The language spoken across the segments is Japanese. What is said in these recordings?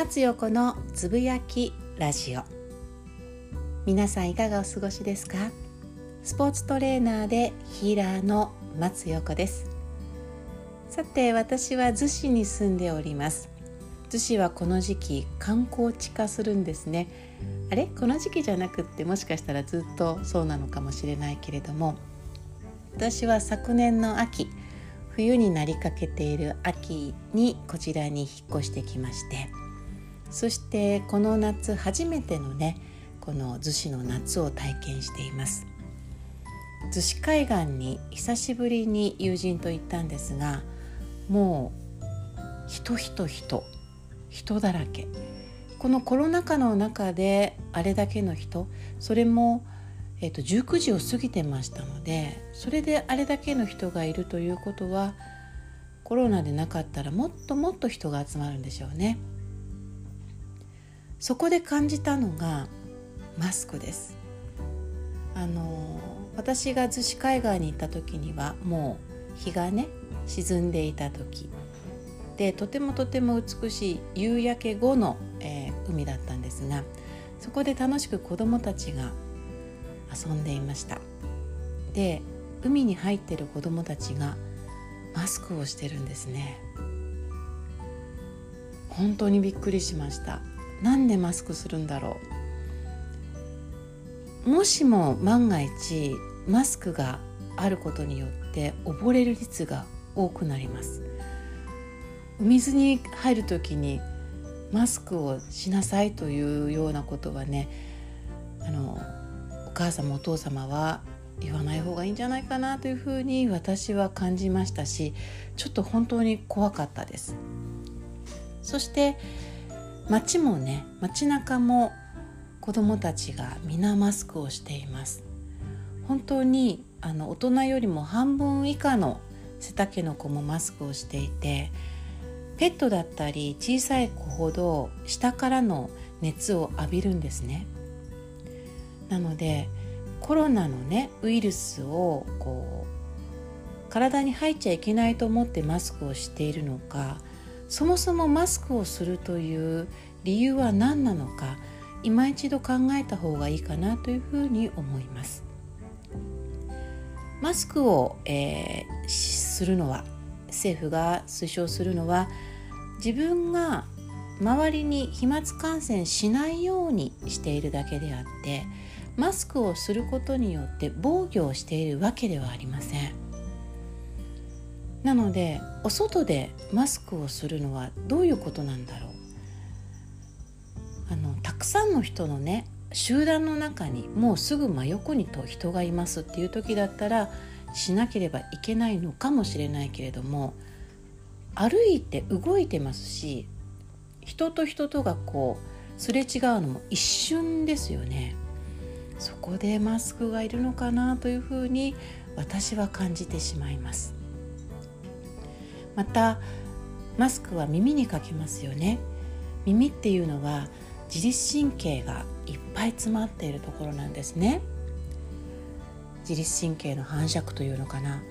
松横のつぶやきラジオ。皆さんいかがお過ごしですか？スポーツトレーナーでヒーラーの松横です。さて私は逗子に住んでおります。逗子はこの時期観光地化するんですね。あれ？この時期じゃなくってもしかしたらずっとそうなのかもしれないけれども。私は昨年の秋冬になりかけている秋にこちらに引っ越してきまして。そしてこの夏初めてのねこの逗子の夏を体験しています逗子海岸に久しぶりに友人と行ったんですがもう人人人人だらけこのコロナ禍の中であれだけの人それも、えーと、19時を過ぎてましたのでそれであれだけの人がいるということはコロナでなかったらもっともっと人が集まるんでしょうね。そこで感じたのがマスクです。あの私が逗子海岸に行った時にはもう日がね沈んでいた時。でとてもとても美しい夕焼け後の、えー、海だったんですがそこで楽しく子どもたちが遊んでいました。で海に入ってる子どもたちがマスクをしてるんですね。本当にびっくりしました。なんでマスクするんだろう？もしも万が一マスクがあることによって溺れる率が多くなります。水に入る時にマスクをしなさいというようなことはねあのお母様お父様は言わない方がいいんじゃないかなというふうに私は感じましたしちょっと本当に怖かったです。そして街もね街中も子どもたちが皆マスクをしています。本当にあの大人よりも半分以下の背丈の子もマスクをしていてペットだったり小さい子ほど下からの熱を浴びるんですね。なのでコロナのねウイルスをこう体に入っちゃいけないと思ってマスクをしているのかそもそもマスクをするという理由は何なのか今一度考えた方がいいかなというふうに思いますマスクを、えー、するのは政府が推奨するのは自分が周りに飛沫感染しないようにしているだけであってマスクをすることによって防御をしているわけではありません。なのでお外でマスクをするのはどういうことなんだろう？あのたくさんの人のね集団の中にもうすぐ真横にと人がいますっていう時だったらしなければいけないのかもしれないけれども歩いて動いてますし人と人とがこうすれ違うのも一瞬ですよね。そこでマスクがいるのかなというふうに私は感じてしまいます。またマスクは耳にかけますよね。耳っていうのは自律神経がいっぱい詰まっているところなんですね。自律神経の反射区というのかな。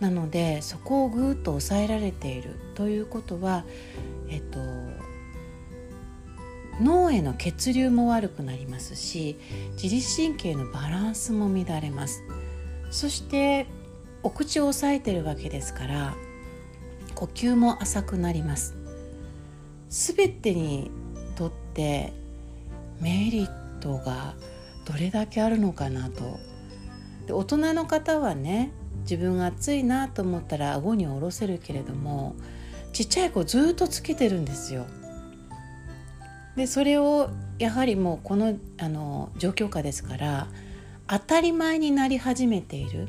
なのでそこをぐーっと抑えられている。ということはえっと脳への血流も悪くなりますし自律神経のバランスも乱れます。そしてお口を押さえてるわけですから呼吸も浅くなります。全てにとってメリットがどれだけあるのかなと。で大人の方はね自分が暑いなと思ったら顎に下ろせるけれどもちっちゃい子ずっとつけてるんですよ。でそれをやはりもうこのあの状況下ですから当たり前になり始めている。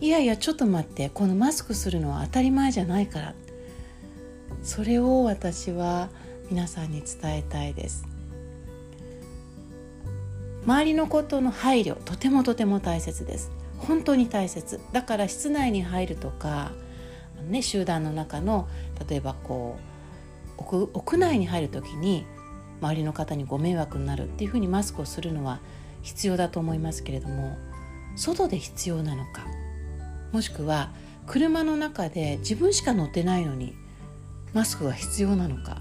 いやいやちょっと待って。このマスクするのは当たり前じゃないから。それを私は皆さんに伝えたいです。周りのことの配慮とてもとても大切です。本当に大切。だから室内に入るとか、ね、集団の中の例えばこう屋内に入る時に周りの方にご迷惑になるっていうふうにマスクをするのは必要だと思いますけれども外で必要なのかもしくは車の中で自分しか乗ってないのにマスクが必要なのか。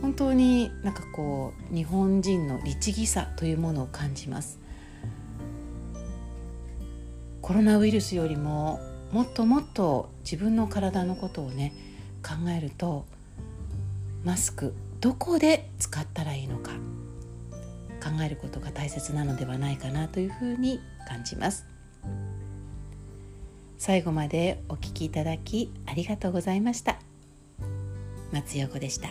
本当になんかこう日本人の律儀さというものを感じます。コロナウイルスよりももっともっと自分の体のことをね考えるとマスクどこで使ったらいいのか考えることが大切なのではないかなというふうに感じます。最後までお聞きいただきありがとうございました。松陽子でした。